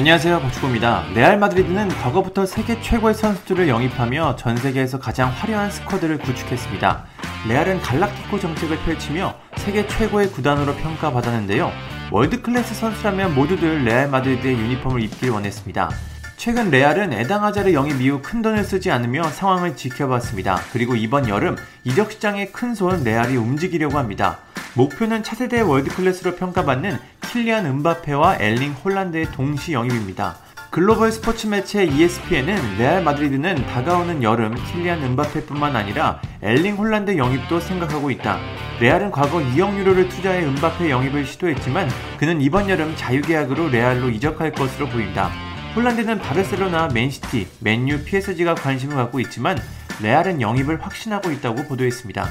안녕하세요 박주호입니다. 레알 마드리드는 과거부터 세계 최고의 선수들을 영입하며 전 세계에서 가장 화려한 스쿼드를 구축했습니다. 레알은 갈락티코 정책을 펼치며 세계 최고의 구단으로 평가받았는데요. 월드 클래스 선수라면 모두들 레알 마드리드의 유니폼을 입길 원했습니다. 최근 레알은 에당 아자르 영입 이후 큰 돈을 쓰지 않으며 상황을 지켜봤습니다. 그리고 이번 여름 이적 시장에 큰손 레알이 움직이려고 합니다. 목표는 차세대 월드클래스로 평가받는 킬리안 음바페와 엘링 홀란드의 동시 영입입니다. 글로벌 스포츠 매체 ESPN은 레알 마드리드는 다가오는 여름 킬리안 음바페뿐만 아니라 엘링 홀란드 영입도 생각하고 있다. 레알은 과거 2억 유로를 투자해 음바페 영입을 시도했지만 그는 이번 여름 자유계약으로 레알로 이적할 것으로 보인다. 홀란드는 바르셀로나, 맨시티, 맨유, PSG가 관심을 갖고 있지만 레알은 영입을 확신하고 있다고 보도했습니다.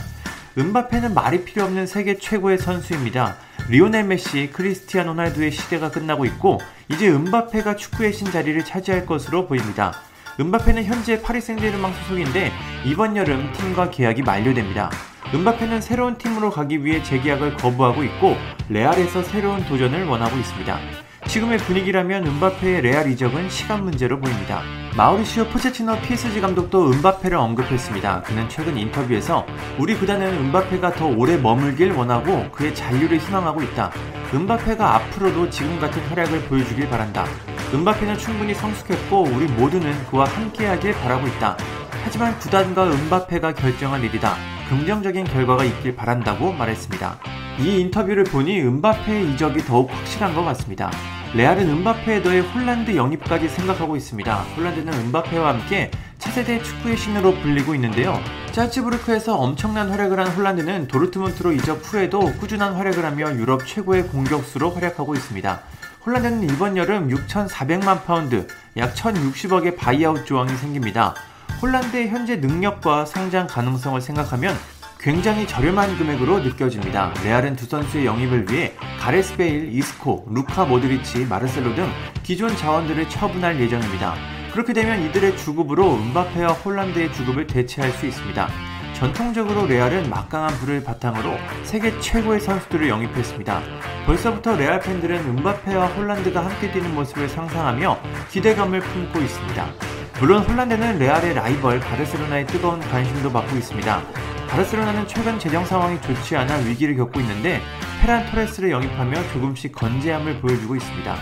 음바페는 말이 필요 없는 세계 최고의 선수입니다. 리오넬 메시, 크리스티안 호날두의 시대가 끝나고 있고 이제 음바페가 축구의 신 자리를 차지할 것으로 보입니다. 음바페는 현재 파리 생제르맹 소속인데 이번 여름 팀과 계약이 만료됩니다. 음바페는 새로운 팀으로 가기 위해 재계약을 거부하고 있고 레알에서 새로운 도전을 원하고 있습니다. 지금의 분위기라면 음바페의 레알 이적은 시간 문제로 보입니다. 마우리시오 포체티노 PSG 감독도 음바페를 언급했습니다. 그는 최근 인터뷰에서 우리 구단은 은바페가 더 오래 머물길 원하고 그의 잔류를 희망하고 있다. 은바페가 앞으로도 지금 같은 활약을 보여주길 바란다. 은바페는 충분히 성숙했고 우리 모두는 그와 함께하길 바라고 있다. 하지만 구단과 은바페가 결정할 일이다. 긍정적인 결과가 있길 바란다고 말했습니다. 이 인터뷰를 보니 은바페의 이적이 더욱 확실한 것 같습니다. 레알은 은바페에 더해 홀란드 영입까지 생각하고 있습니다. 홀란드는 은바페와 함께 차세대 축구의 신으로 불리고 있는데요. 잘츠부르크에서 엄청난 활약을 한 홀란드는 도르트문트로 이적 후에도 꾸준한 활약을 하며 유럽 최고의 공격수로 활약하고 있습니다. 홀란드는 이번 여름 6,400만 파운드, 약 1,060억의 바이아웃 조항이 생깁니다. 홀란드의 현재 능력과 성장 가능성을 생각하면 굉장히 저렴한 금액으로 느껴집니다. 레알은 두 선수의 영입을 위해 가레스 베일, 이스코, 루카 모드리치, 마르셀로 등 기존 자원들을 처분할 예정입니다. 그렇게 되면 이들의 주급으로 은바페와 홀란드의 주급을 대체할 수 있습니다. 전통적으로 레알은 막강한 불을 바탕으로 세계 최고의 선수들을 영입했습니다. 벌써부터 레알 팬들은 은바페와 홀란드가 함께 뛰는 모습을 상상하며 기대감을 품고 있습니다. 물론 홀란드는 레알의 라이벌 바르셀로나의 뜨거운 관심도 받고 있습니다. 바르셀로나는 최근 재정 상황이 좋지 않아 위기를 겪고 있는데 페란 토레스를 영입하며 조금씩 건재함을 보여주고 있습니다.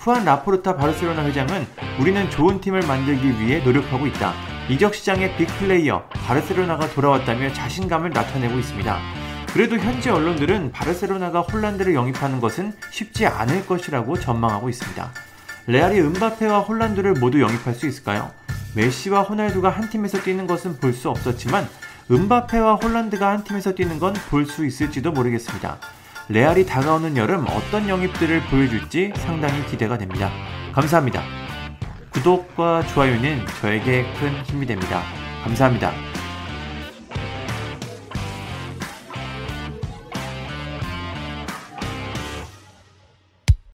후안 라포르타 바르셀로나 회장은 우리는 좋은 팀을 만들기 위해 노력하고 있다. 이적 시장의 빅플레이어 바르셀로나가 돌아왔다며 자신감을 나타내고 있습니다. 그래도 현지 언론들은 바르셀로나가 홀란드를 영입하는 것은 쉽지 않을 것이라고 전망하고 있습니다. 레알이 은바페와 홀란드를 모두 영입할 수 있을까요? 메시와 호날두가 한 팀에서 뛰는 것은 볼 수 없었지만 은바페와 홀란드가 한 팀에서 뛰는 건 볼 수 있을지도 모르겠습니다. 레알이 다가오는 여름 어떤 영입들을 보여줄지 상당히 기대가 됩니다. 감사합니다. 구독과 좋아요는 저에게 큰 힘이 됩니다. 감사합니다.